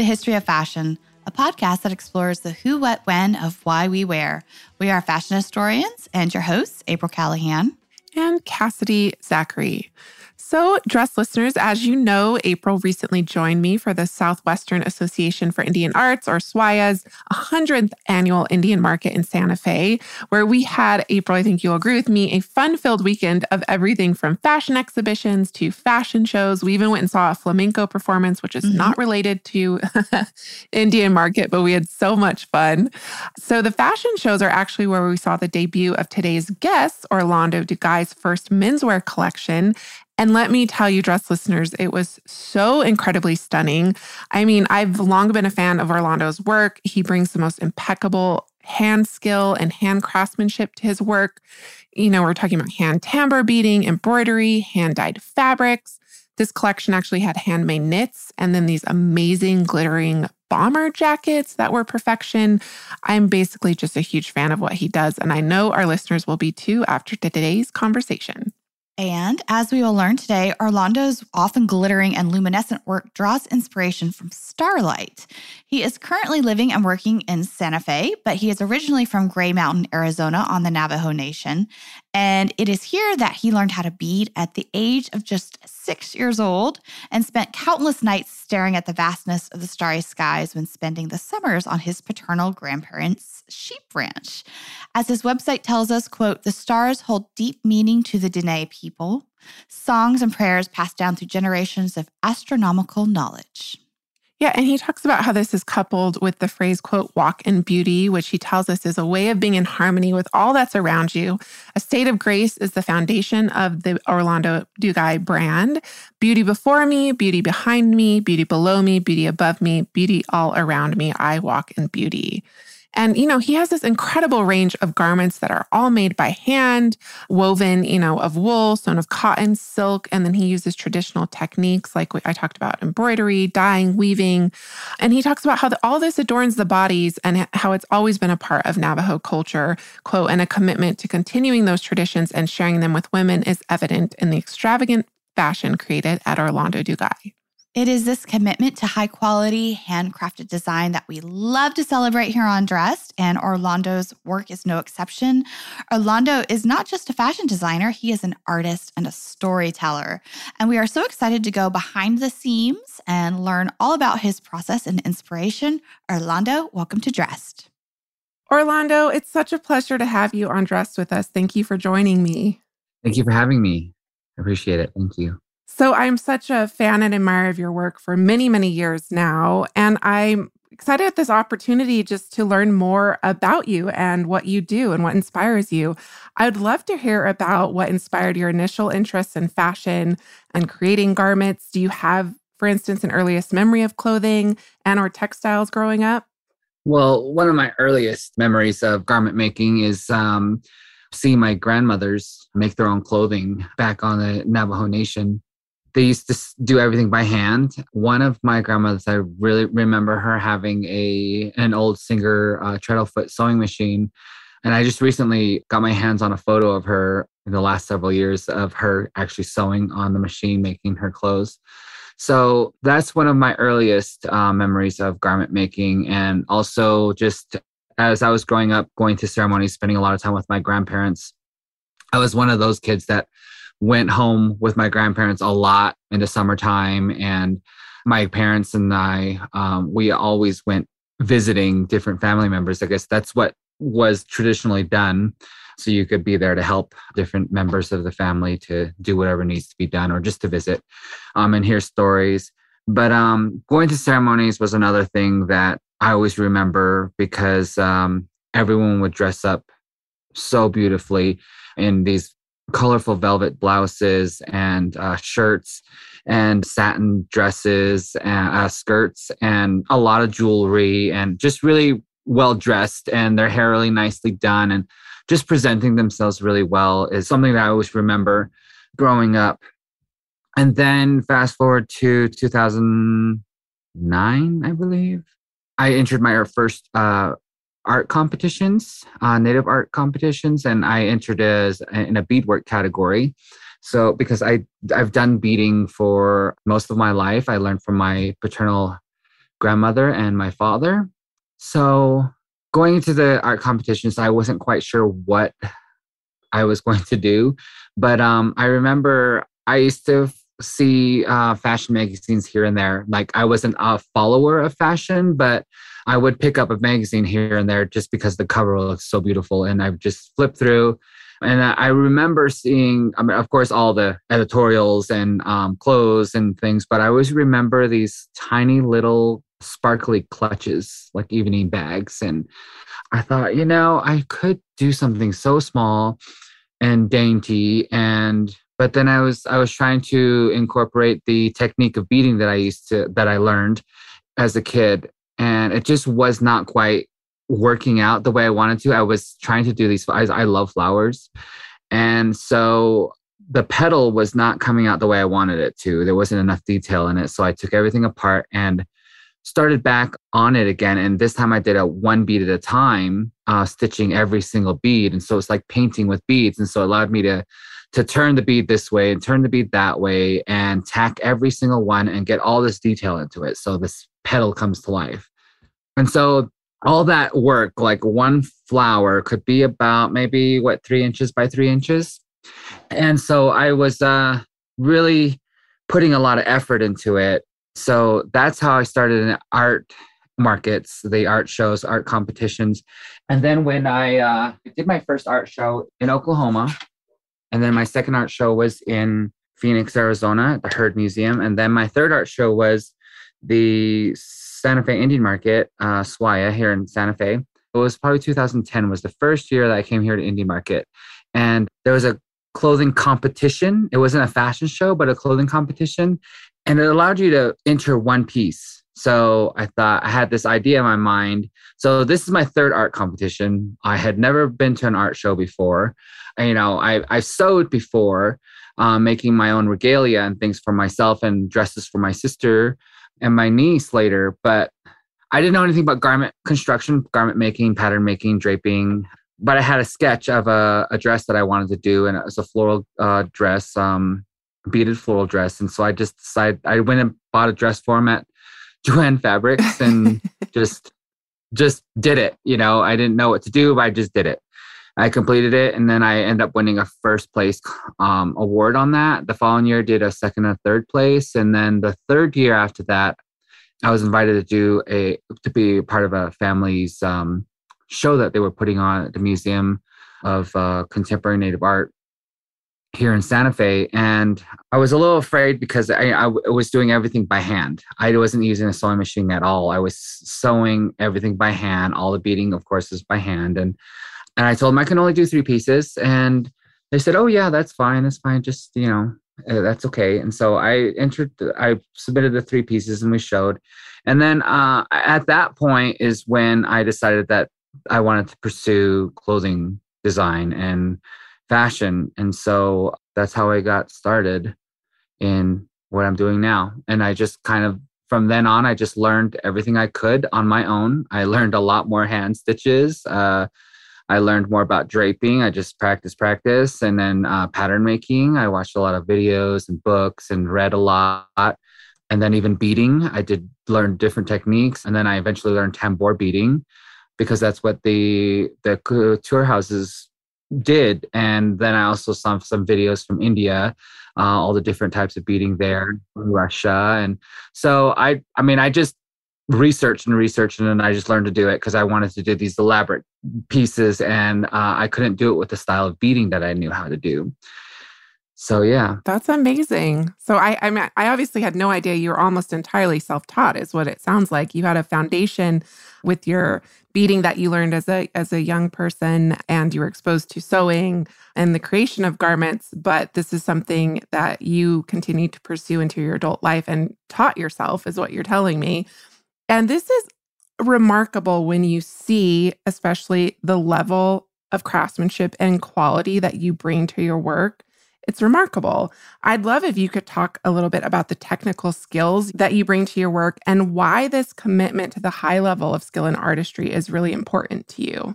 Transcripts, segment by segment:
the history of fashion, a podcast that explores the who, what, when of why we wear. We are fashion historians and your hosts, April Calahan and Cassidy Zachary. So, dress listeners, as you know, April recently joined me for the Southwestern Association for Indian Arts, or SWAIA's 100th annual Indian Market in Santa Fe, where we had, April, I think you'll agree with me, a fun filled weekend of everything from fashion exhibitions to fashion shows. We even went and saw a flamenco performance, which is mm-hmm. not related to Indian Market, but we had so much fun. So, the fashion shows are actually where we saw the debut of today's guest, Orlando Dugi's first menswear collection. And let me tell you, dress listeners, it was so incredibly stunning. I mean, I've long been a fan of Orlando's work. He brings the most impeccable hand skill and hand craftsmanship to his work. You know, we're talking about hand tambour beading, embroidery, hand dyed fabrics. This collection actually had handmade knits and then these amazing glittering bomber jackets that were perfection. I'm basically just a huge fan of what he does, and I know our listeners will be too after today's conversation. And as we will learn today, Orlando's often glittering and luminescent work draws inspiration from starlight. He is currently living and working in Santa Fe, but he is originally from Gray Mountain, Arizona, on the Navajo Nation. And it is here that he learned how to bead at the age of just six years old and spent countless nights staring at the vastness of the starry skies when spending the summers on his paternal grandparents' sheep ranch. As his website tells us, quote, the stars hold deep meaning to the Dene people, songs and prayers passed down through generations of astronomical knowledge. Yeah, and he talks about how this is coupled with the phrase, quote, walk in beauty, which he tells us is a way of being in harmony with all that's around you. A state of grace is the foundation of the Orlando Dugi brand. Beauty before me, beauty behind me, beauty below me, beauty above me, beauty all around me. I walk in beauty. And, you know, he has this incredible range of garments that are all made by hand, woven, you know, of wool, sewn of cotton, silk. And then he uses traditional techniques like I talked about embroidery, dyeing, weaving. And he talks about how the, all this adorns the bodies and how it's always been a part of Navajo culture, quote, and a commitment to continuing those traditions and sharing them with women is evident in the extravagant fashion created at Orlando Dugi. It is this commitment to high quality, handcrafted design that we love to celebrate here on Dressed, and Orlando's work is no exception. Orlando is not just a fashion designer, he is an artist and a storyteller. And we are so excited to go behind the scenes and learn all about his process and inspiration. Orlando, welcome to Dressed. Orlando, it's such a pleasure to have you on Dressed with us. Thank you for joining me. Thank you for having me. I appreciate it. Thank you. So I'm such a fan and admirer of your work for many, many years now. And I'm excited at this opportunity just to learn more about you and what you do and what inspires you. I'd love to hear about what inspired your initial interest in fashion and creating garments. Do you have, for instance, an earliest memory of clothing and or textiles growing up? Well, one of my earliest memories of garment making is um, seeing my grandmothers make their own clothing back on the Navajo Nation they used to do everything by hand. One of my grandmothers, I really remember her having a an old Singer uh, treadle-foot sewing machine, and I just recently got my hands on a photo of her in the last several years of her actually sewing on the machine, making her clothes. So that's one of my earliest uh, memories of garment making, and also just as I was growing up, going to ceremonies, spending a lot of time with my grandparents. I was one of those kids that went home with my grandparents a lot in the summertime and my parents and i um, we always went visiting different family members. I guess that's what was traditionally done. So you could be there to help different members of the family to do whatever needs to be done or just to visit um, and hear stories. But um, going to ceremonies was another thing that i always remember because um, everyone would dress up so beautifully in these colorful velvet blouses and uh, shirts and satin dresses and uh, skirts and a lot of jewelry and just really well dressed and their hair really nicely done and just presenting themselves really well is something that I always remember growing up. And then fast forward to 2009, I believe, I entered my first uh, art competitions, uh, native art competitions, and I entered as in a beadwork category. So because I I've done beading for most of my life, I learned from my paternal grandmother and my father. So going into the art competitions, I wasn't quite sure what I was going to do, but um, I remember I used to see uh, fashion magazines here and there. Like I wasn't a follower of fashion, but I would pick up a magazine here and there just because the cover looks so beautiful, and I just flip through. And I remember seeing, I mean, of course, all the editorials and um, clothes and things, but I always remember these tiny little sparkly clutches, like evening bags. And I thought, you know, I could do something so small and dainty and but then i was i was trying to incorporate the technique of beading that i used to that i learned as a kid and it just was not quite working out the way i wanted to. I was trying to do these i, I love flowers. And so the petal was not coming out the way i wanted it to. There wasn't enough detail in it so i took everything apart and started back on it again. And this time i did a one bead at a time uh, stitching every single bead. And so it's like painting with beads. And so it allowed me to to turn the bead this way and turn the bead that way and tack every single one and get all this detail into it. So this petal comes to life and so all that work like one flower could be about maybe what three inches by three inches and so i was uh really putting a lot of effort into it so that's how I started in art markets, the art shows, art competitions. And then when I uh, did my first art show in Oklahoma, and then my second art show was in Phoenix, Arizona, at the Heard Museum. And then my third art show was the Santa Fe Indian Market, uh, SWAIA, here in Santa Fe. It was probably 2010 was the first year that I came here to Indian Market. And there was a clothing competition. It wasn't a fashion show, but a clothing competition and it allowed you to enter one piece. So I thought I had this idea in my mind. So this is my third art competition. I had never been to an art show before. You know, I I sewed before, um, making my own regalia and things for myself and dresses for my sister and my niece later. But I didn't know anything about garment construction, garment making, pattern making, draping. But I had a sketch of a, a dress that I wanted to do, and it was a floral uh, dress. Um, beaded floral dress. And so I just decided I went and bought a dress for him at Jo-Ann Fabrics and just just did it. You know, I didn't know what to do, but I just did it. I completed it, and then I ended up winning a first place um, award on that. The following year, did a second and third place, and then the third year after that, I was invited to do a to be part of a family's um, show that they were putting on at the Museum of uh, Contemporary Native Art here in Santa Fe. And I was a little afraid because I, I was doing everything by hand. I wasn't using a sewing machine at all. I was sewing everything by hand. All the beading, of course, is by hand. And and I told them I can only do three pieces. And they said, "Oh yeah, that's fine. That's fine. Just you know, uh, that's okay." And so I entered. I submitted the three pieces, and we showed. And then uh, at that point is when I decided that I wanted to pursue clothing design and fashion. And so that's how I got started in what I'm doing now. And I just kind of, from then on, I just learned everything I could on my own. I learned a lot more hand stitches. Uh, I learned more about draping. I just practice, practice, and then uh, pattern making. I watched a lot of videos and books and read a lot. And then even beading, I did learn different techniques. And then I eventually learned tambour beading because that's what the the couture houses did. And then I also saw some videos from India, uh, all the different types of beading there, Russia. And so I, I mean, I just researched and researched and then I just learned to do it because I wanted to do these elaborate pieces and uh, I couldn't do it with the style of beading that I knew how to do. So yeah, that's amazing. So I, I mean, I obviously had no idea you were almost entirely self-taught, is what it sounds like. You had a foundation with your beading that you learned as a as a young person, and you were exposed to sewing and the creation of garments. But this is something that you continued to pursue into your adult life and taught yourself, is what you're telling me. And this is remarkable when you see, especially the level of craftsmanship and quality that you bring to your work. It's remarkable. I'd love if you could talk a little bit about the technical skills that you bring to your work and why this commitment to the high level of skill and artistry is really important to you.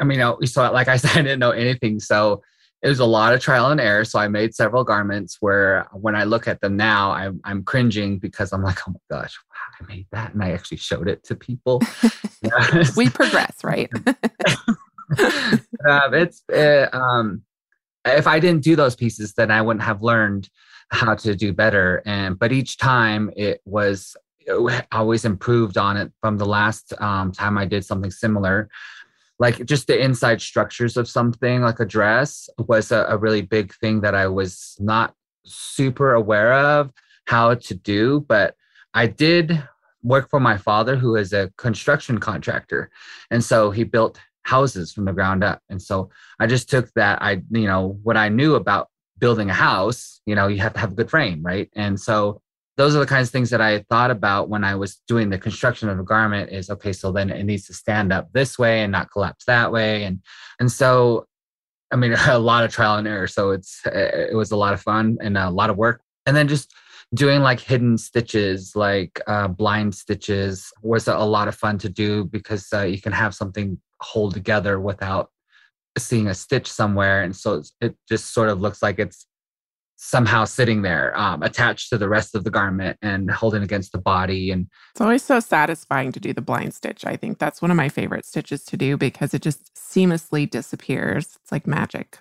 I mean, oh, you saw it, like I said, I didn't know anything. So it was a lot of trial and error. So I made several garments where when I look at them now, I'm, I'm cringing because I'm like, oh my gosh, I made that. And I actually showed it to people. we progress, right? um, it's it, um, if I didn't do those pieces, then I wouldn't have learned how to do better. And but each time it was it always improved on it from the last um, time I did something similar. Like just the inside structures of something like a dress was a, a really big thing that I was not super aware of how to do, but I did work for my father, who is a construction contractor. And so he built houses from the ground up. And so I just took that I you know what I knew about building a house, you know, you have to have a good frame, right? And so those are the kinds of things that I thought about when I was doing the construction of a garment is okay, so then it needs to stand up this way and not collapse that way. And and so I mean a lot of trial and error. So it's it was a lot of fun and a lot of work. And then just doing like hidden stitches like uh, blind stitches was a lot of fun to do because uh, you can have something hold together without seeing a stitch somewhere. And so it just sort of looks like it's somehow sitting there um, attached to the rest of the garment and holding against the body. And it's always so satisfying to do the blind stitch. I think that's one of my favorite stitches to do because it just seamlessly disappears. It's like magic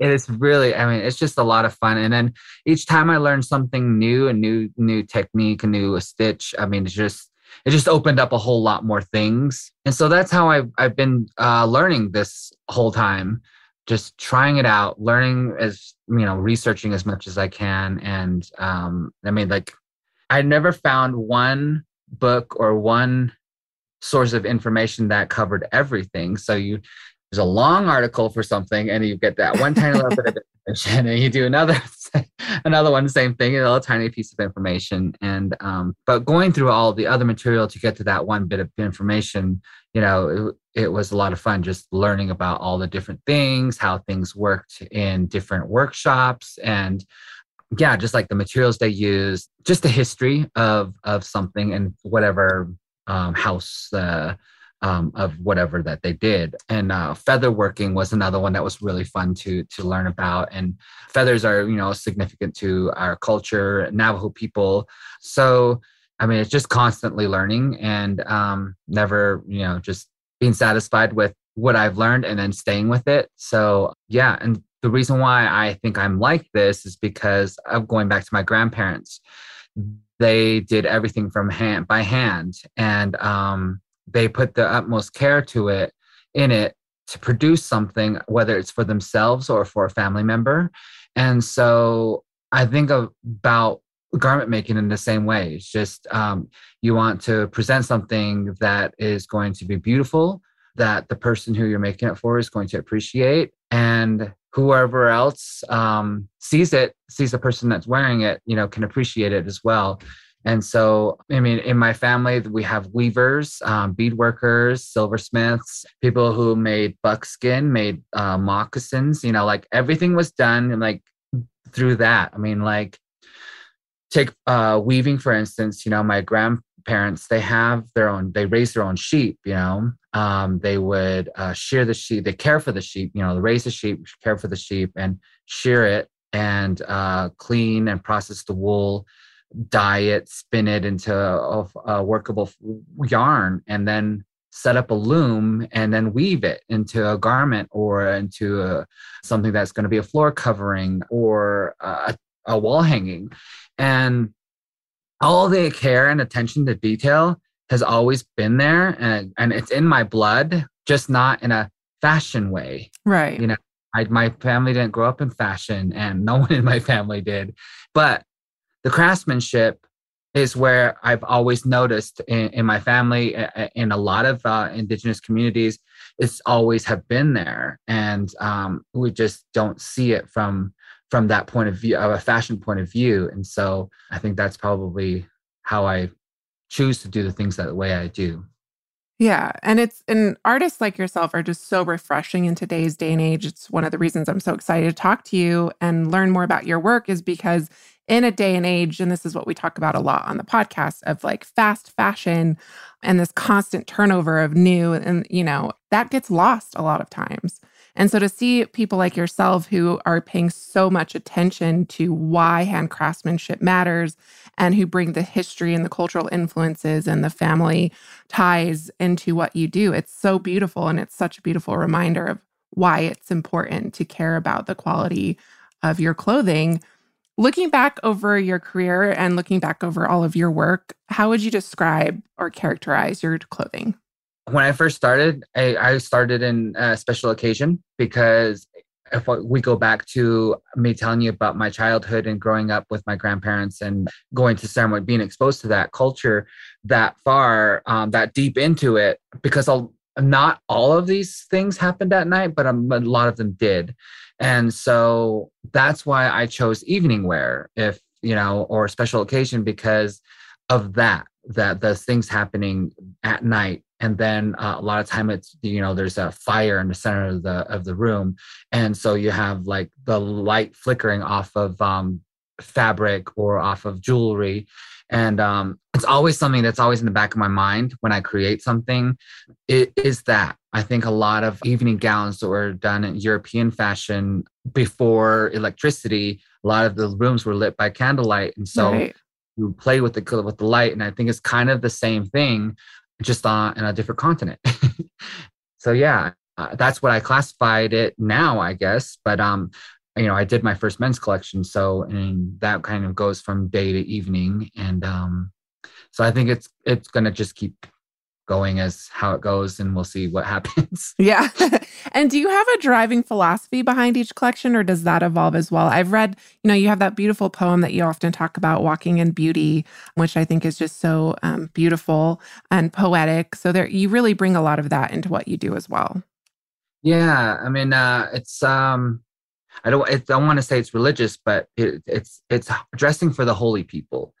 it is really i mean it's just a lot of fun and then each time i learn something new a new new technique a new stitch i mean it's just it just opened up a whole lot more things. And so that's how I've, I've been uh, learning this whole time, just trying it out, learning as, you know, researching as much as I can. And um, I mean, like, I never found one book or one source of information that covered everything. So you, there's a long article for something and you get that one tiny little bit of information and you do another another one same thing a little tiny piece of information. And um, but going through all the other material to get to that one bit of information you know it, it was a lot of fun just learning about all the different things how things worked in different workshops and yeah just like the materials they use just the history of of something and whatever um, house uh, um, of whatever that they did. And uh, feather working was another one that was really fun to to learn about. And feathers are you know significant to our culture, Navajo people. So I mean, it's just constantly learning and um, never you know just being satisfied with what I've learned and then staying with it. So yeah, and the reason why I think I'm like this is because of going back to my grandparents. They did everything from hand by hand, and um, they put the utmost care to it in it to produce something whether it's for themselves or for a family member. And so i think about garment making in the same way. It's just um, you want to present something that is going to be beautiful that the person who you're making it for is going to appreciate. And whoever else um, sees it sees the person that's wearing it you know can appreciate it as well and so, I mean, in my family, we have weavers, um, bead workers, silversmiths, people who made buckskin, made uh, moccasins. You know, like everything was done like through that. I mean, like take uh, weaving for instance. You know, my grandparents they have their own. They raise their own sheep. You know, um, they would uh, shear the sheep. They care for the sheep. You know, they raise the sheep, care for the sheep, and shear it and uh, clean and process the wool dye it, spin it into a, a workable yarn, and then set up a loom and then weave it into a garment or into a, something that's going to be a floor covering or a, a wall hanging. And all the care and attention to detail has always been there and, and it's in my blood, just not in a fashion way. Right. You know, I, my family didn't grow up in fashion, and no one in my family did. But the craftsmanship is where I've always noticed in, in my family, in a lot of uh, indigenous communities, it's always have been there, and um, we just don't see it from from that point of view, of a fashion point of view. And so I think that's probably how I choose to do the things that the way I do. Yeah. And it's, and artists like yourself are just so refreshing in today's day and age. It's one of the reasons I'm so excited to talk to you and learn more about your work is because in a day and age, and this is what we talk about a lot on the podcast of like fast fashion and this constant turnover of new, and, you know, that gets lost a lot of times. And so to see people like yourself who are paying so much attention to why hand craftsmanship matters and who bring the history and the cultural influences and the family ties into what you do, it's so beautiful. And it's such a beautiful reminder of why it's important to care about the quality of your clothing. Looking back over your career and looking back over all of your work, how would you describe or characterize your clothing? when I first started, I, I started in a special occasion because if we go back to me telling you about my childhood and growing up with my grandparents and going to ceremony, being exposed to that culture that far, um, that deep into it, because I'll, not all of these things happened at night, but um, a lot of them did. And so that's why I chose evening wear, if you know, or special occasion because of that, that the things happening at night. And then uh, a lot of time it's you know there's a fire in the center of the of the room. And so you have like the light flickering off of um, fabric or off of jewelry and um, it's always something that's always in the back of my mind when i create something it is that i think a lot of evening gowns that were done in european fashion before electricity a lot of the rooms were lit by candlelight and so right. you play with the with the light and i think it's kind of the same thing just on in a different continent. so yeah, uh, that's what I classified it now, I guess. But um, you know, I did my first men's collection, so and that kind of goes from day to evening, and um, so I think it's it's gonna just keep going as how it goes and we'll see what happens. Yeah. and do you have a driving philosophy behind each collection or does that evolve as well? I've read, you know, you have that beautiful poem that you often talk about, Walking in Beauty, which I think is just so um, beautiful and poetic. So there you really bring a lot of that into what you do as well. Yeah, I mean uh it's um I don't I don't want to say it's religious, but it, it's it's dressing for the holy people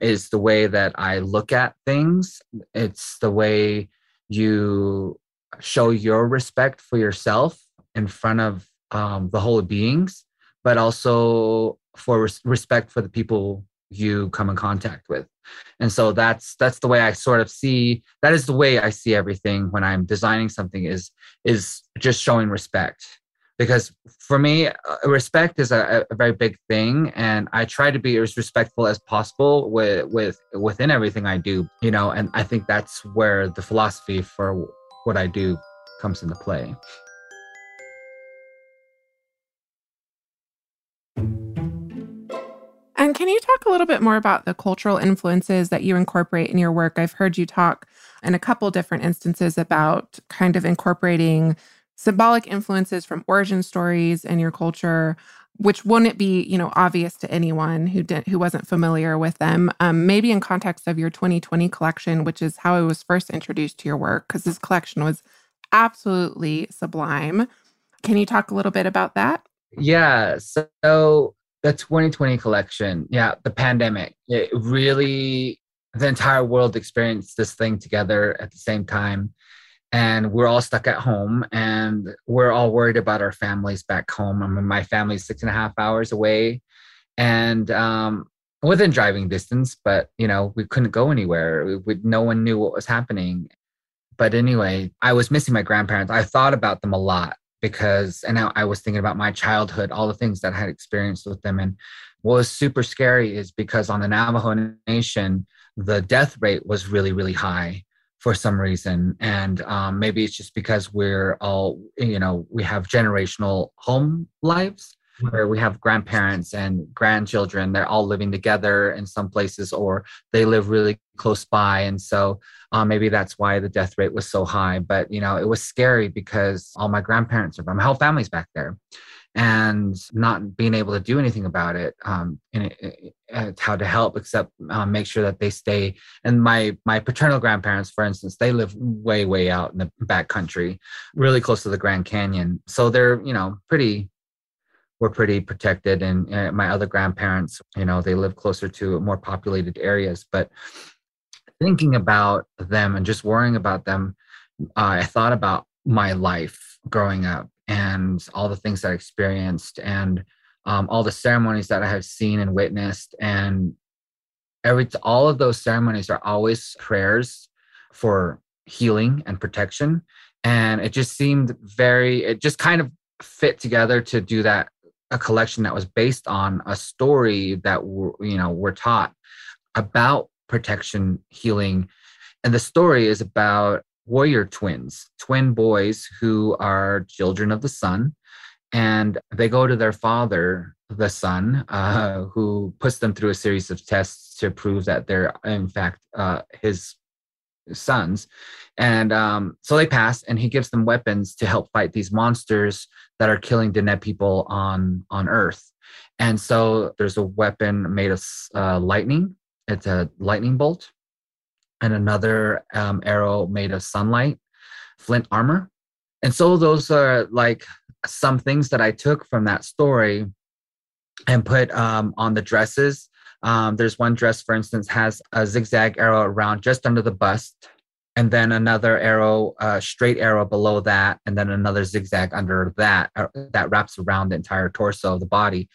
is the way that I look at things. It's the way you show your respect for yourself in front of um, the holy beings, but also for res- respect for the people you come in contact with. And so that's that's the way I sort of see that is the way I see everything when I'm designing something is is just showing respect because for me uh, respect is a, a, very big thing and i try to be as respectful as possible with with within everything i do you know and i think that's where the philosophy for what i do comes into play And can you talk a little bit more about the cultural influences that you incorporate in your work? I've heard you talk in a couple different instances about kind of incorporating symbolic influences from origin stories in your culture which wouldn't be you know obvious to anyone who didn't who wasn't familiar with them um, maybe in context of your 2020 collection which is how i was first introduced to your work because this collection was absolutely sublime. Can you talk a little bit about that? Yeah so the 2020 collection yeah the pandemic it really the entire world experienced this thing together at the same time and we're all stuck at home and we're all worried about our families back home. I mean, my family's six and a half hours away and um, within driving distance, but you know, we couldn't go anywhere. We, we, no one knew what was happening. But anyway, I was missing my grandparents. I thought about them a lot because, and I, I was thinking about my childhood, all the things that I had experienced with them. And what was super scary is because on the Navajo Nation, the death rate was really, really high for some reason and um, maybe it's just because we're all you know we have generational home lives where we have grandparents and grandchildren. They're all living together in some places, or they live really close by. And so uh, maybe that's why the death rate was so high. But, you know, it was scary because all my grandparents are, my whole family's back there and not being able to do anything about it um, and it, how to help except um, make sure that they stay and my my paternal grandparents for instance they live way way out in the back country really close to the grand canyon. So they're you know pretty we're pretty protected and uh, my other grandparents you know they live closer to more populated areas. But thinking about them and just worrying about them uh, i thought about my life growing up and all the things that I experienced and um, all the ceremonies that I have seen and witnessed. And every all of those ceremonies are always prayers for healing and protection. And it just seemed very, it just kind of fit together to do that a collection that was based on a story that you know we're taught about protection healing and the story is about warrior twins, twin boys who are children of the sun. And they go to their father, the sun, uh, who puts them through a series of tests to prove that they're, in fact, uh, his sons. And um, so they pass, and he gives them weapons to help fight these monsters that are killing Diné people on, on Earth. And so there's a weapon made of uh, lightning, it's a lightning bolt and another um, arrow made of sunlight, flint armor. And so those are like some things that I took from that story and put um, on the dresses. Um, there's one dress, for instance, has a zigzag arrow around just under the bust, and then another arrow, uh, straight arrow below that, and then another zigzag under that uh, that wraps around the entire torso of the body.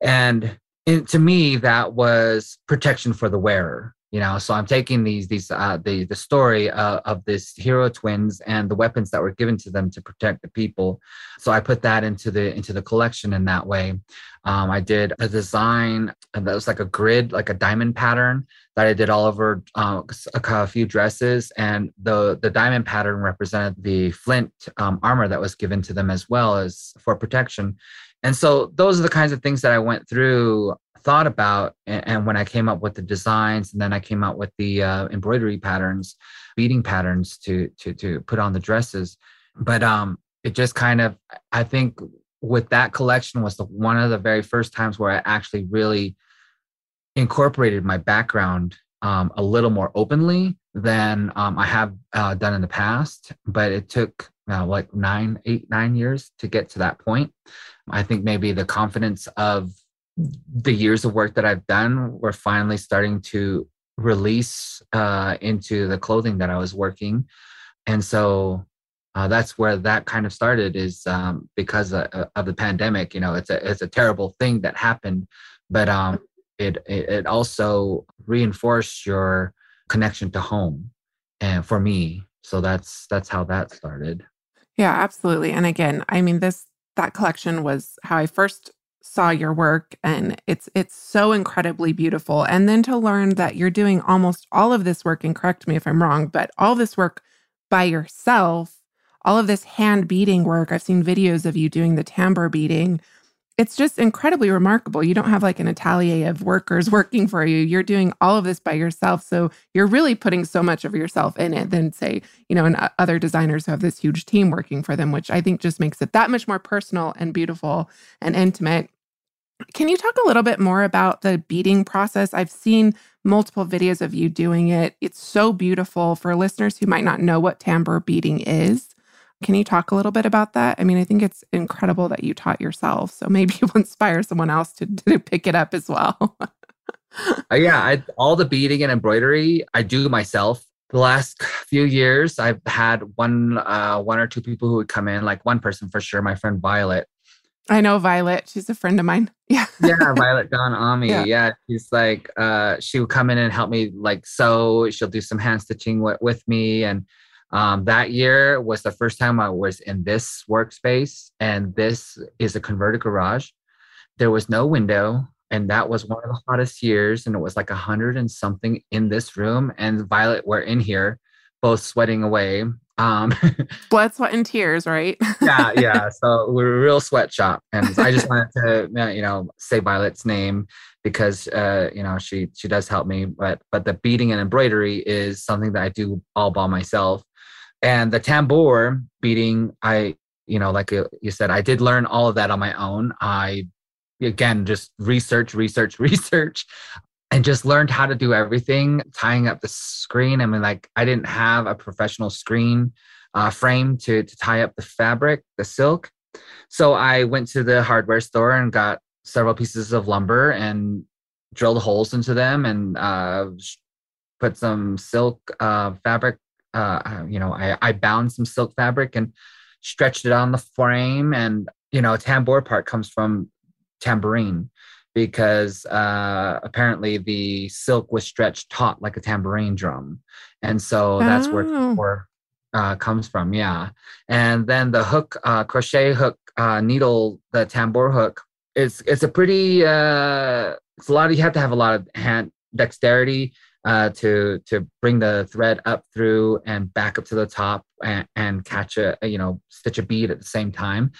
And to me, that was protection for the wearer you know so i'm taking these these uh the the story uh, of this hero twins and the weapons that were given to them to protect the people. So i put that into the into the collection in that way. Um, i did a design that was like a grid like a diamond pattern that i did all over uh, a, few dresses. And the the diamond pattern represented the flint um, armor that was given to them as well as for protection. And so those are the kinds of things that I went through thought about and, and, when i came up with the designs and then i came out with the uh, embroidery patterns beading patterns to to to put on the dresses. But um it just kind of i think with that collection was the one of the very first times where i actually really incorporated my background um, a little more openly than um, i have uh, done in the past. But it took uh, like nine eight nine years to get to that point. I think maybe the confidence of the years of work that I've done were finally starting to release uh, into the clothing that I was working. And so uh, that's where that kind of started is um, because of, of, the pandemic. You know, it's a, it's a terrible thing that happened, but um, it, it also reinforced your connection to home and for me. So that's, that's how that started. Yeah, absolutely. And again, I mean, this, that collection was how I first saw your work and it's it's so incredibly beautiful. And then to learn that you're doing almost all of this work and correct me if I'm wrong but all this work by yourself all of this hand beading work I've seen videos of you doing the tambour beading it's just incredibly remarkable you don't have like an atelier of workers working for you you're doing all of this by yourself so you're really putting so much of yourself in it than say you know and uh, other designers who have this huge team working for them which I think just makes it that much more personal and beautiful and intimate can you talk a little bit more about the beading process? I've seen multiple videos of you doing it. It's so beautiful for listeners who might not know what tambour beading is. Can you talk a little bit about that? I mean, I think it's incredible that you taught yourself. So maybe you'll inspire someone else to, to pick it up as well. uh, yeah, I, all the beading and embroidery I do myself. The last few years, I've had one, uh, one or two people who would come in, like one person for sure, my friend Violet, I know Violet. She's a friend of mine. Yeah. yeah, Violet Dawn Ami. Yeah. yeah. She's like, uh, she would come in and help me like sew. She'll do some hand stitching w- with me. And um, that year was the first time I was in this workspace. And this is a converted garage. There was no window. And that was one of the hottest years. And it was like a hundred and something in this room. And Violet were in here, both sweating away. Um, Blood, sweat, and tears, right? yeah, yeah. So we're a real sweatshop, and I just wanted to, you know, say Violet's name because, uh, you know, she she does help me. But but the beading and embroidery is something that I do all by myself, and the tambour beading I, you know, like you said, I did learn all of that on my own. I again just research, research, research and just learned how to do everything tying up the screen i mean like i didn't have a professional screen uh, frame to, to tie up the fabric the silk so i went to the hardware store and got several pieces of lumber and drilled holes into them and uh, put some silk uh, fabric uh, you know I, I bound some silk fabric and stretched it on the frame and you know tambour part comes from tambourine because uh, apparently the silk was stretched taut like a tambourine drum. And so that's oh. where, where uh, comes from. Yeah. And then the hook, uh, crochet hook uh, needle, the tambour hook, it's, it's a pretty, uh, it's a lot of, you have to have a lot of hand dexterity uh, to to bring the thread up through and back up to the top and, and catch a you know stitch a bead at the same time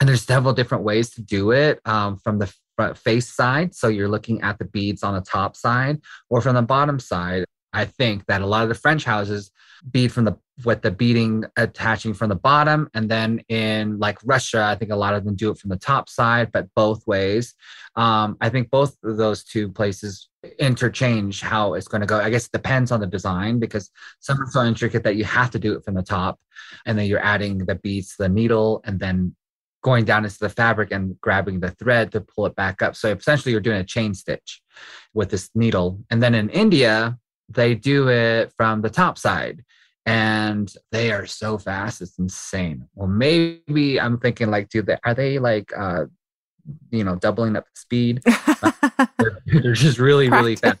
and there's several different ways to do it um, from the front face side. So you're looking at the beads on the top side or from the bottom side. I think that a lot of the French houses bead from the with the beading attaching from the bottom, and then in like Russia, I think a lot of them do it from the top side, but both ways. Um, I think both of those two places interchange how it's going to go. I guess it depends on the design because some are so intricate that you have to do it from the top, and then you're adding the beads the needle, and then going down into the fabric and grabbing the thread to pull it back up. So essentially, you're doing a chain stitch with this needle. And then in India, they do it from the top side and they are so fast it's insane. Well maybe i'm thinking like do they are they like uh you know doubling up the speed? They're, they're, just really really fast.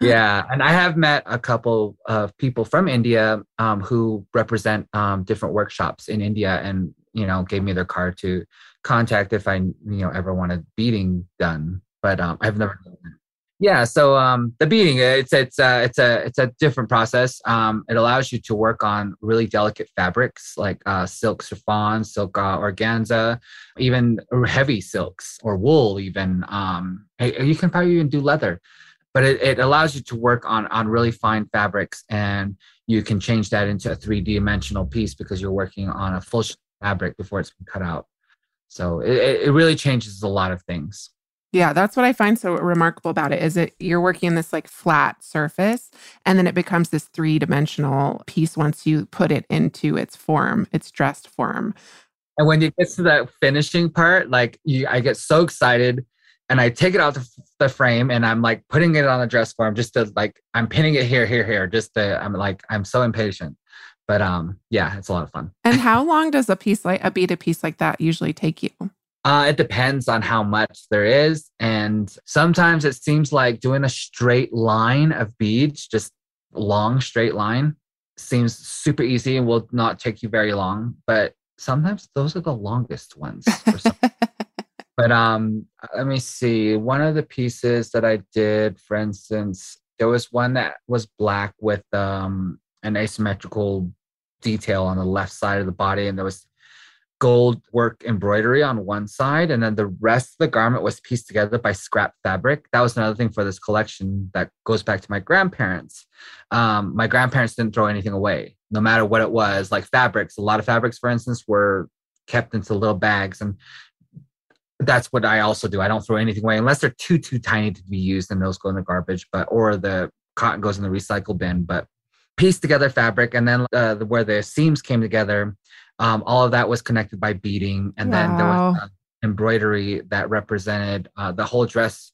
Yeah and i have met a couple of people from india um, who represent um, different workshops in india and you know, gave me their card to contact if I, you know, ever wanted beading done. But um, I've never Yeah, so um, the beading it's it's uh, it's a it's a different process. Um, it allows you to work on really delicate fabrics like uh, silk chiffon, silk uh, organza, even heavy silks or wool. Even um, you can probably even do leather, but it, it allows you to work on on really fine fabrics, and you can change that into a three dimensional piece because you're working on a full fabric before it's been cut out. So it, it really changes a lot of things. Yeah, that's what I find so remarkable about it is that you're working in this like flat surface and then it becomes this three-dimensional piece once you put it into its form, its dressed form. And when it gets to that finishing part, like you, I get so excited and I take it out the, the frame and I'm like putting it on the dress form just to like I'm pinning it here, here, here. Just to I'm like I'm so impatient. But um, yeah, it's a lot of fun. And how long does a piece like a beaded piece like that usually take you? Uh, it depends on how much there is. And sometimes it seems like doing a straight line of beads, just long straight line, seems super easy and will not take you very long. But sometimes those are the longest ones. but um, let me see. One of the pieces that I did, for instance, there was one that was black with um, an asymmetrical detail on the left side of the body, and there was gold work embroidery on one side, and then the rest of the garment was pieced together by scrap fabric. That was another thing for this collection that goes back to my grandparents. Um, my grandparents didn't throw anything away, no matter what it was. Like fabrics, a lot of fabrics, for instance, were kept into little bags, and that's what I also do. I don't throw anything away unless they're too too tiny to be used, and those go in the garbage. But or the cotton goes in the recycle bin. But pieced together fabric, and then uh, where the seams came together, um, all of that was connected by beading, and wow. then there was uh, embroidery that represented uh, the whole dress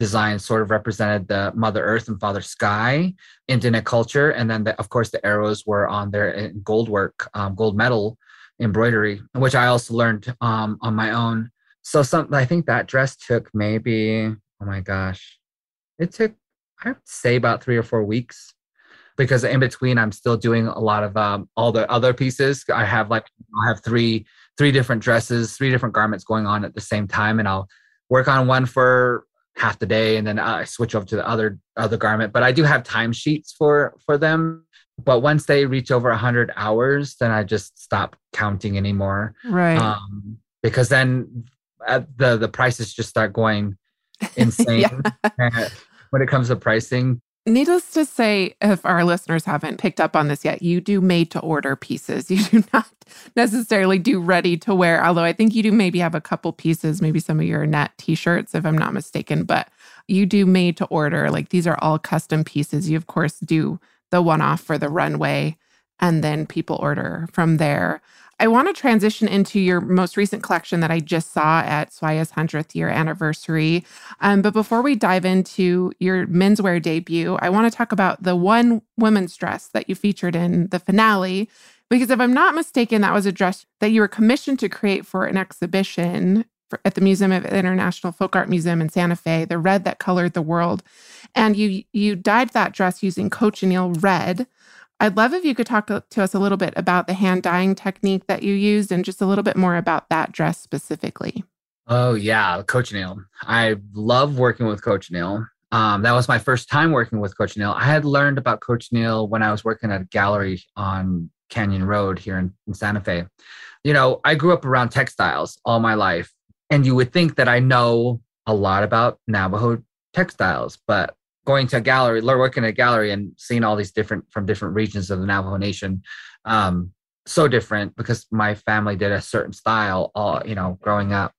design sort of represented the mother earth and father sky indian culture and then the, of course the arrows were on their gold work um, gold metal embroidery which i also learned um, on my own so some i think that dress took maybe oh my gosh it took i would say about three or four weeks because in between I'm still doing a lot of um, all the other pieces. I have like I have three three different dresses, three different garments going on at the same time, and I'll work on one for half the day, and then I switch over to the other other garment. But I do have time sheets for for them but once they reach over 100 hours then i just stop counting anymore right um, because then uh, the the prices just start going insane when it comes to pricing Needless to say, if our listeners haven't picked up on this yet, you do made to order pieces. You do not necessarily do ready to wear, although I think you do maybe have a couple pieces, maybe some of your net t shirts, if I'm not mistaken, but you do made to order. Like these are all custom pieces. You, of course, do the one off for the runway, and then people order from there. I want to transition into your most recent collection that I just saw at SWAIA's 100th year anniversary. Um, but before we dive into your menswear debut, I want to talk about the one women's dress that you featured in the finale. Because if I'm not mistaken, that was a dress that you were commissioned to create for an exhibition for, at the Museum of International Folk Art Museum in Santa Fe, the red that colored the world. And you you dyed that dress using cochineal red. I'd love if you could talk to us a little bit about the hand dyeing technique that you used and just a little bit more about that dress specifically. Oh, yeah, cochineal. I love working with cochineal. Um, that was my first time working with cochineal. I had learned about cochineal when I was working at a gallery on Canyon Road here in, in Santa Fe. You know, I grew up around textiles all my life, and you would think that I know a lot about Navajo textiles, but going to a gallery, working at a gallery and seeing all these different from different regions of the Navajo Nation. Um, so different because my family did a certain style, all you know, growing up,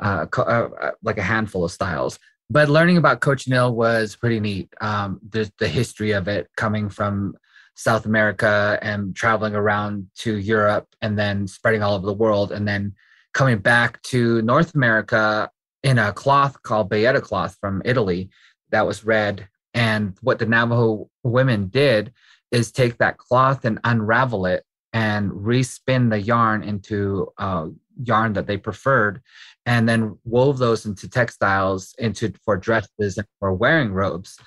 uh, co- uh, uh like a handful of styles. But learning about cochineal was pretty neat. Um, the, the history of it coming from South America and traveling around to Europe and then spreading all over the world and then coming back to North America in a cloth called bayeta cloth from Italy that was red. And what the Navajo women did is take that cloth and unravel it and respin the yarn into uh, yarn that they preferred and then wove those into textiles into for dresses and for wearing robes.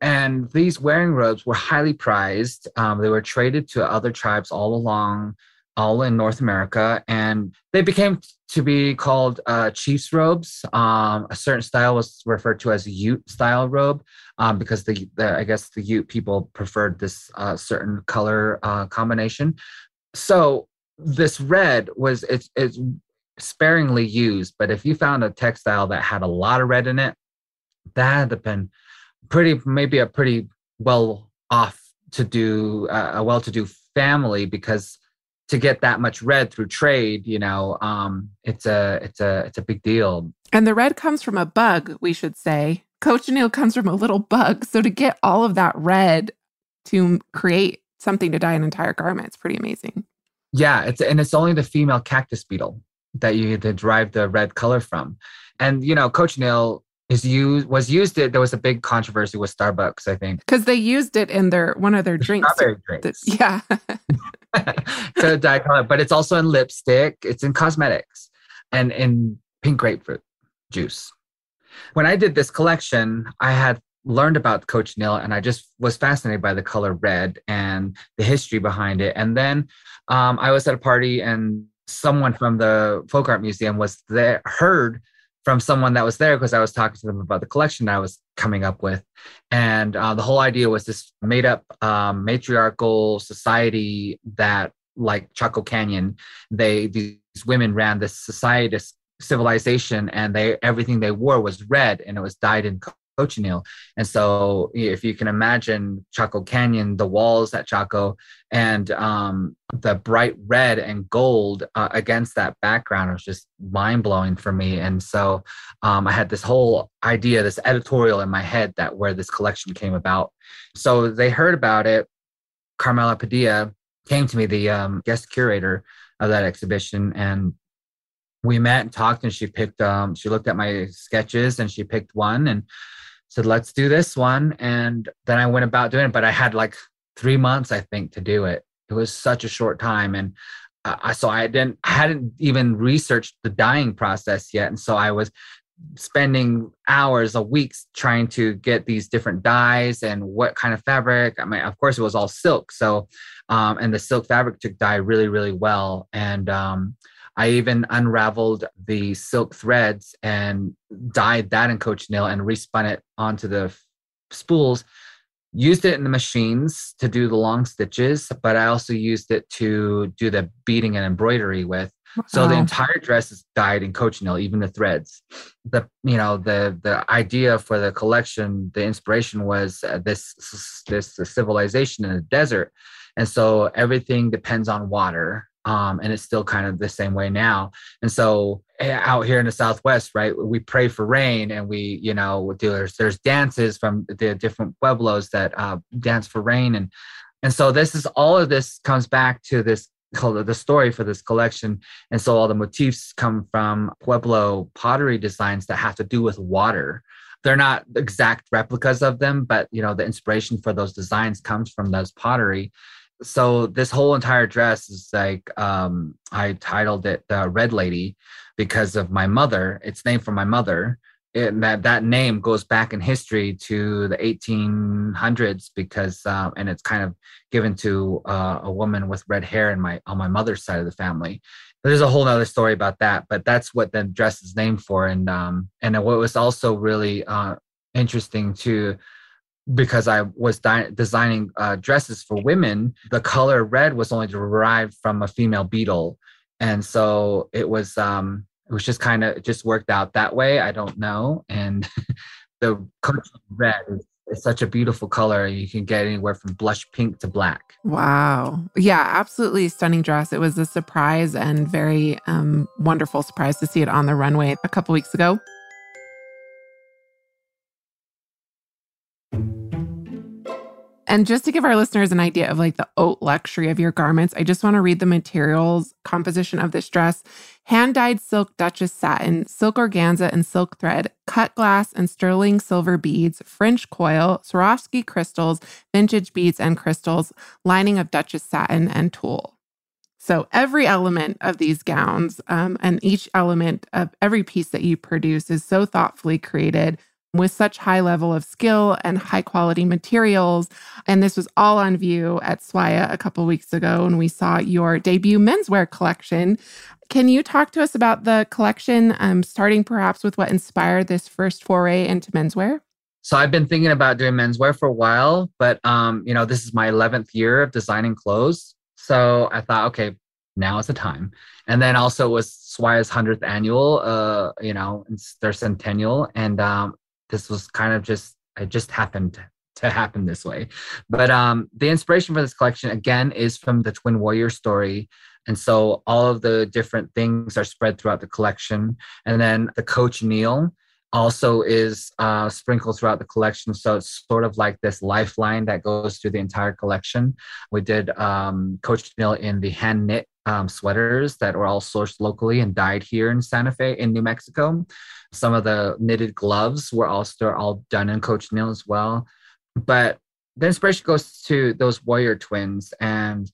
And these wearing robes were highly prized. Um, they were traded to other tribes all along all in North America, and they became to be called uh, chief's robes. Um, a certain style was referred to as Ute style robe um, because the, the, I guess the Ute people preferred this uh, certain color uh, combination. So this red was it's it's sparingly used, but if you found a textile that had a lot of red in it, that had been pretty maybe a pretty well off to do uh, a well to do family because to get that much red through trade, you know, um, it's a it's a it's a big deal. And the red comes from a bug, we should say. Cochineal comes from a little bug. So to get all of that red to create something to dye an entire garment, it's pretty amazing. Yeah, it's and it's only the female cactus beetle that you to derive the red color from. And you know, cochineal is used was used it there was a big controversy with starbucks i think because they used it in their one of their drinks, drinks. yeah to dye color, but it's also in lipstick, it's in cosmetics, and in pink grapefruit juice. When I did this collection, I had learned about cochineal and I just was fascinated by the color red and the history behind it. And then um, I was at a party and someone from the folk art museum was there, heard from someone that was there because I was talking to them about the collection I was coming up with. And uh, the whole idea was this made up um, matriarchal society that, like Chaco Canyon, they these women ran this society, this civilization, and they everything they wore was red and it was dyed in cochineal. And so, if you can imagine Chaco Canyon, the walls at Chaco, and um, the bright red and gold uh, against that background was just mind blowing for me. And so, um, I had this whole idea, this editorial in my head that where this collection came about. So they heard about it. Carmela Padilla came to me, the um, guest curator of that exhibition, and we met and talked and she picked um she looked at my sketches and she picked one and said, let's do this one. And then I went about doing it, but I had like three months, I think, to do it. It was such a short time. And I, so I didn't, I hadn't even researched the dyeing process yet. And so I was spending hours a week trying to get these different dyes and what kind of fabric. I mean, of course, it was all silk. So, um, and the silk fabric took dye really, really well. And, um, I even unraveled the silk threads and dyed that in cochineal and respun it onto the spools used it in the machines to do the long stitches, but I also used it to do the beading and embroidery with. So the entire dress is dyed in cochineal, even the threads. The you know the the idea for the collection, the inspiration was uh, this this civilization in the desert, and so everything depends on water. Um, and it's still kind of the same way now. And so eh, out here in the Southwest, right, we pray for rain, and we you know there's there's dances from the different pueblos that uh, dance for rain, and and so this is all of this comes back to this the story for this collection. And so all the motifs come from Pueblo pottery designs that have to do with water. They're not exact replicas of them, but you know, the inspiration for those designs comes from those pottery. So this whole entire dress is like um, I titled it the Red Lady because of my mother. It's named for my mother. And that that name goes back in history to the 1800s because um, and it's kind of given to uh, a woman with red hair in my on my mother's side of the family. But there's a whole other story about that but that's what the dress is named for. And um and what was also really uh interesting to because I was di- designing uh, dresses for women, the color red was only derived from a female beetle, and so it was um, it was just kind of just worked out that way. I don't know. And the red is, is such a beautiful color. You can get anywhere from blush pink to black. Wow. Yeah, absolutely stunning dress. It was a surprise and very um, wonderful surprise to see it on the runway a couple weeks ago. And just to give our listeners an idea of like the haute luxury of your garments, I just want to read the materials composition of this dress. Hand dyed silk Duchess satin, silk organza and silk thread, cut glass and sterling silver beads, French coil, Swarovski crystals, vintage beads and crystals, lining of Duchess satin and tulle. So every element of these gowns um, and each element of every piece that you produce is so thoughtfully created with such high level of skill and high quality materials. And this was all on view at SWAIA a couple weeks ago when we saw your debut menswear collection. Can you talk to us about the collection, um, starting perhaps with what inspired this first foray into menswear? So I've been thinking about doing menswear for a while, but um, you know, this is my 11th year of designing clothes. So I thought, okay, now is the time. And then also it was SWAIA's 100th annual, uh, you know, their centennial. And um, this was kind of just it just happened to happen this way. But um, the inspiration for this collection again is from the Twin Warrior story. And so all of the different things are spread throughout the collection. And then the cochineal also is uh, sprinkled throughout the collection. So it's sort of like this lifeline that goes through the entire collection. We did um, cochineal in the hand knit um, sweaters that were all sourced locally and dyed here in Santa Fe in New Mexico. Some of the knitted gloves were also all done in Coach cochineal as well. But the inspiration goes to those warrior twins and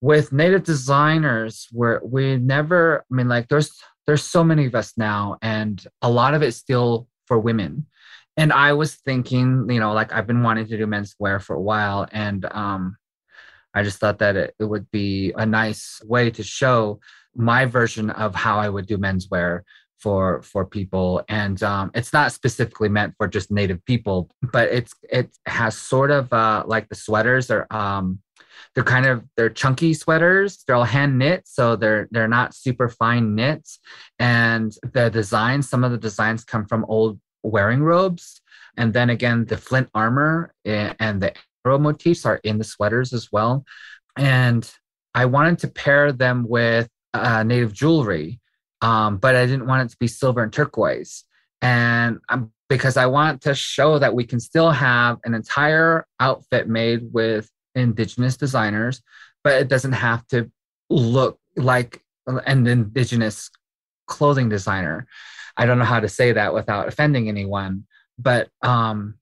with native designers where we never i mean like there's there's so many of us now and a lot of it's still for women and i was thinking you know like i've been wanting to do menswear for a while and um i just thought that it, it would be a nice way to show my version of how i would do menswear for for people. And um, it's not specifically meant for just native people but it's it has sort of uh, like the sweaters are um, they're kind of they're chunky sweaters. They're all hand knit so they're they're not super fine knits. And the designs some of the designs come from old wearing robes. And then again the flint armor eh, and the motifs are in the sweaters as well and i wanted to pair them with uh, native jewelry um, but I didn't want it to be silver and turquoise. And um, because I want to show that we can still have an entire outfit made with indigenous designers, but it doesn't have to look like an indigenous clothing designer. I don't know how to say that without offending anyone, but um,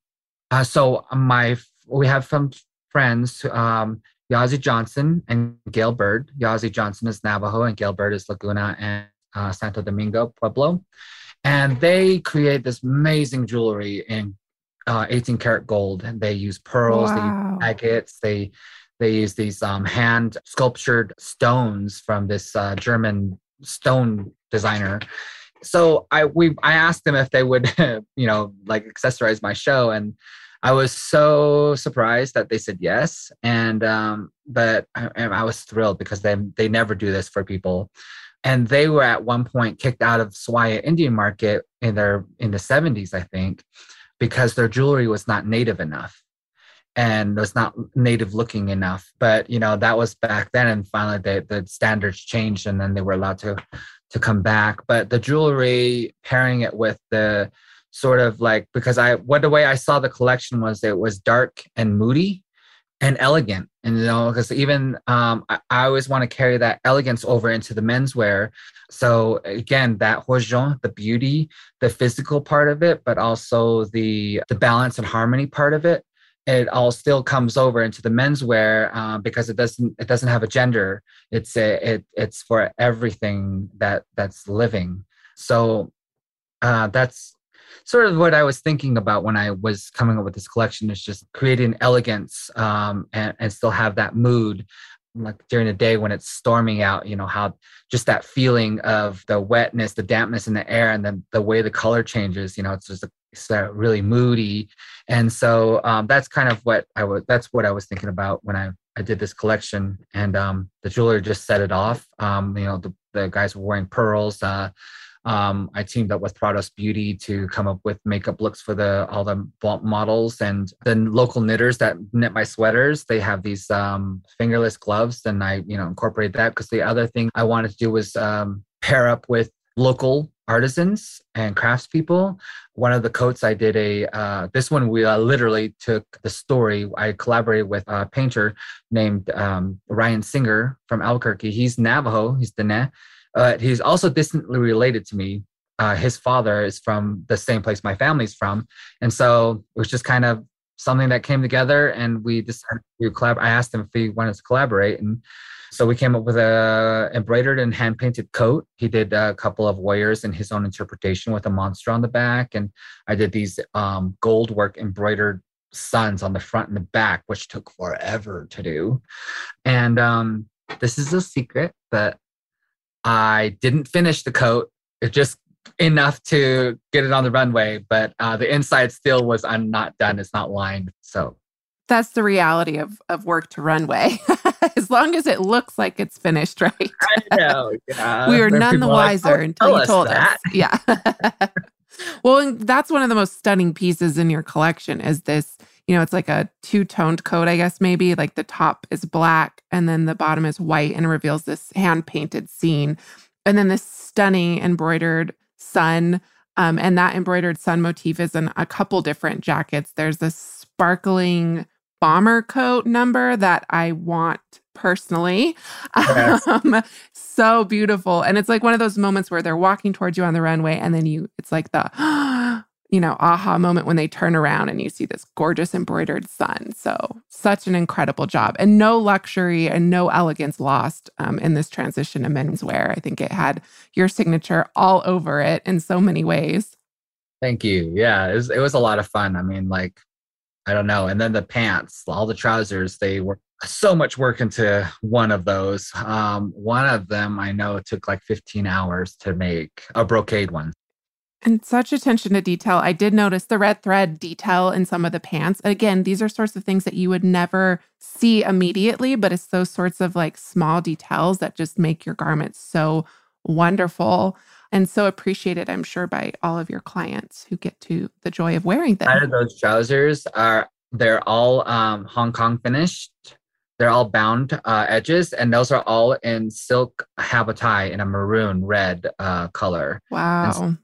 uh, so my we have some friends, um, Yazzie Johnson and Gail Bird. Yazzie Johnson is Navajo and Gail Bird is Laguna and uh, Santo Domingo, Pueblo. And they create this amazing jewelry in uh, 18 karat gold. And they use pearls, wow. they use agates, they they use these um, hand sculptured stones from this uh, German stone designer. So I we I asked them if they would, you know, like accessorize my show, and I was so surprised that they said yes, and um, but I, I was thrilled because they they never do this for people, and they were at one point kicked out of SWAIA Indian market in their in the 70s, I think, because their jewelry was not native enough and was not native looking enough. But you know that was back then, and finally the the standards changed, and then they were allowed to to come back. But the jewelry pairing it with the sort of like because I what the way I saw the collection was it was dark and moody and elegant and you know because even um, I, I, always want to carry that elegance over into the menswear. So again that hózhó the beauty the physical part of it but also the the balance and harmony part of it it all still comes over into the menswear uh, because it doesn't it doesn't have a gender. It's a, it it's for everything that that's living. So uh, that's sort of what I was thinking about when I was coming up with this collection is just creating elegance um, and, and still have that mood like during the day when it's storming out you know how just that feeling of the wetness the dampness in the air and then the way the color changes you know it's just a, it's really moody. And so um, that's kind of what i was that's what i was thinking about when i i did this collection. And um, the jeweler just set it off. Um, you know the, the guys were wearing pearls uh, um, I teamed up with Prados Beauty to come up with makeup looks for the all the models, and the local knitters that knit my sweaters. They have these um, fingerless gloves, and I you know incorporate that because the other thing I wanted to do was um, pair up with local artisans and craftspeople. One of the coats I did a uh, this one we uh, literally took the story. I collaborated with a painter named um, Ryan Singer from Albuquerque. He's Navajo. He's Dene uh, he's also distantly related to me. Uh, his father is from the same place my family's from, and so it was just kind of something that came together, and we decided to collaborate. I asked him if he wanted to collaborate, and so we came up with a embroidered and hand painted coat. He did a couple of warriors in his own interpretation with a monster on the back, and I did these um, gold work embroidered suns on the front and the back, which took forever to do. And um, this is a secret, but I didn't finish the coat. It just enough to get it on the runway, but uh, the inside still was I'm not done. It's not lined. So that's the reality of of work to runway. as long as it looks like it's finished, right? I know. Yeah. we were none the wiser like, oh, until you told us. Yeah. well, that's one of the most stunning pieces in your collection is this you know, it's like a two toned coat, I guess, maybe. Like the top is black and then the bottom is white and reveals this hand painted scene. And then this stunning embroidered sun. Um, and that embroidered sun motif is in a couple different jackets. There's this sparkling bomber coat number that I want personally. Yes. Um, so beautiful. And it's like one of those moments where they're walking towards you on the runway and then you, it's like the, you know, aha moment when they turn around and you see this gorgeous embroidered sun. So, such an incredible job and no luxury and no elegance lost um, in this transition to menswear. I think it had your signature all over it in so many ways. Thank you. Yeah, it was, it was a lot of fun. I mean, like, I don't know. And then the pants, all the trousers, they were so much work into one of those. Um, one of them I know took like 15 hours to make a brocade one. And such attention to detail. I did notice the red thread detail in some of the pants. Again, these are sorts of things that you would never see immediately, but it's those sorts of like small details that just make your garments so wonderful and so appreciated, I'm sure, by all of your clients who get to the joy of wearing them. Out of those trousers are they're all um, Hong Kong finished. They're all bound uh, edges, and those are all in silk habotai in a maroon red uh, color. Wow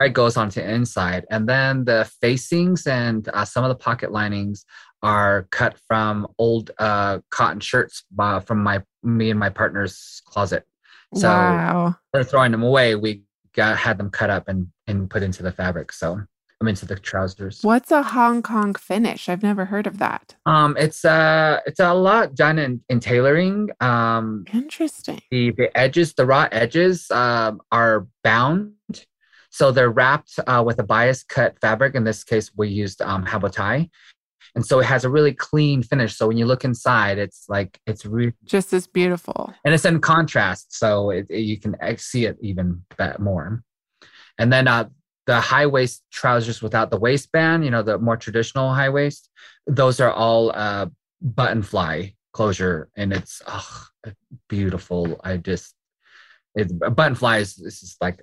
it goes onto the inside. And then the facings and uh, some of the pocket linings are cut from old uh, cotton shirts uh, from my me and my partner's closet. So wow. they're throwing them away. We got had them cut up and and put into the fabric. So I'm into the trousers. What's a Hong Kong finish? I've never heard of that. Um, it's uh it's a lot done in, in tailoring. Um, interesting. The the edges, the raw edges, um, are bound so they're wrapped uh, with a bias cut fabric. In this case, we used um, habotai. And so it has a really clean finish. So when you look inside, it's like it's really just as beautiful. And it's in contrast. So it, it, you can see it even more. And then uh, the high waist trousers without the waistband, you know, the more traditional high waist, those are all uh, button fly closure, and it's oh, beautiful. I just it button fly is this is like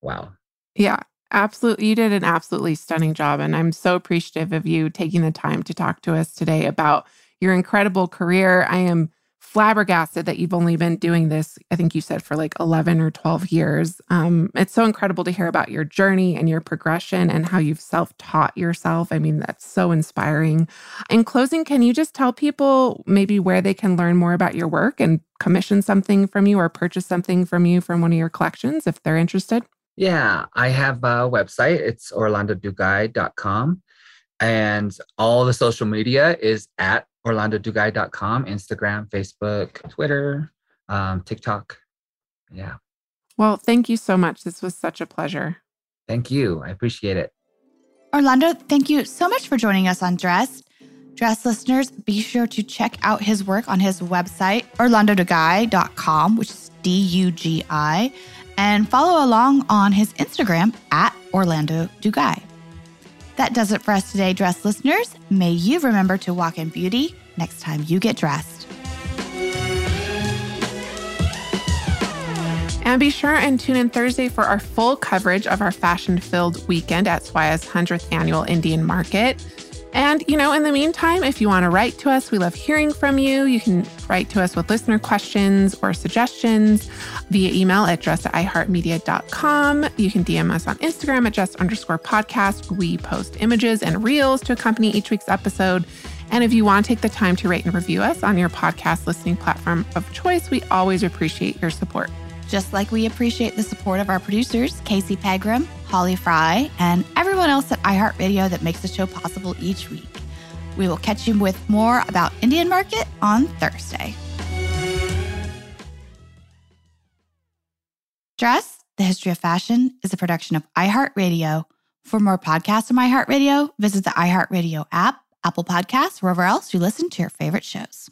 wow. Yeah, absolutely. You did an absolutely stunning job, and I'm so appreciative of you taking the time to talk to us today about your incredible career. I am flabbergasted that you've only been doing this, I think you said for like 11 or 12 years. Um, it's so incredible to hear about your journey and your progression and how you've self taught yourself. I mean, that's so inspiring. In closing, can you just tell people maybe where they can learn more about your work and commission something from you or purchase something from you from one of your collections if they're interested? Yeah, I have a website. It's orlandodugi.com. And all the social media is at orlandodugi.com, Instagram, Facebook, Twitter, um, TikTok. Yeah. Well, thank you so much. This was such a pleasure. Thank you. I appreciate it. Orlando, thank you so much for joining us on Dressed. Dress listeners, be sure to check out his work on his website, orlandodugi.com, which is D U G I, and follow along on his Instagram at Orlando Dugi. That does it for us today, dress listeners. May you remember to walk in beauty next time you get dressed. And be sure and tune in Thursday for our full coverage of our fashion filled weekend at SWAIA's 100th annual Indian Market. And, you know, in the meantime, if you want to write to us, we love hearing from you. You can write to us with listener questions or suggestions via email at dress at iheartmedia.com. You can DM us on Instagram at just underscore podcast. We post images and reels to accompany each week's episode. And if you want to take the time to rate and review us on your podcast listening platform of choice, we always appreciate your support. Just like we appreciate the support of our producers, Casey Pegram, Holly Frey, and everyone else at iHeartRadio that makes the show possible each week. We will catch you with more about Indian Market on Thursday. Dressed, the History of Fashion, is a production of iHeartRadio. For more podcasts from iHeartRadio, visit the iHeartRadio app, Apple Podcasts, wherever else you listen to your favorite shows.